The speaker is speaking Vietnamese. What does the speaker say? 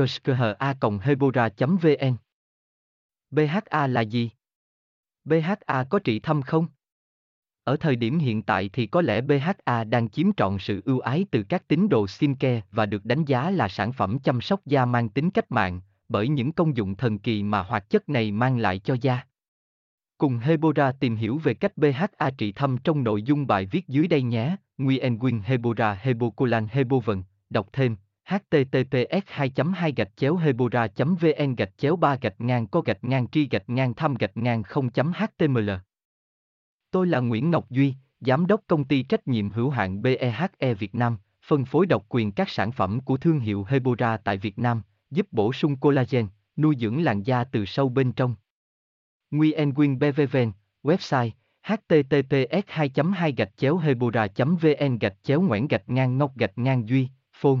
kushkha.hebora.vn BHA là gì? BHA có trị thâm không? Ở thời điểm hiện tại thì có lẽ BHA đang chiếm trọn sự ưu ái từ các tín đồ skincare và được đánh giá là sản phẩm chăm sóc da mang tính cách mạng, bởi những công dụng thần kỳ mà hoạt chất này mang lại cho da. Cùng Hebora tìm hiểu về cách BHA trị thâm trong nội dung bài viết dưới đây nhé. Nguyen Nguyen Hebora Hebocolan Hebovần, đọc thêm https 2 2 gạch chéo hebora vn gạch chéo 3 gạch ngang co gạch ngang tri gạch ngang thăm gạch ngang 0 html Tôi là Nguyễn Ngọc Duy, Giám đốc công ty trách nhiệm hữu hạn BEHE Việt Nam, phân phối độc quyền các sản phẩm của thương hiệu Hebora tại Việt Nam, giúp bổ sung collagen, nuôi dưỡng làn da từ sâu bên trong. Nguyen Quyên BVVN, website https 2 2 gạch chéo hebora vn gạch chéo ngoãn gạch ngang ngọc gạch ngang duy phone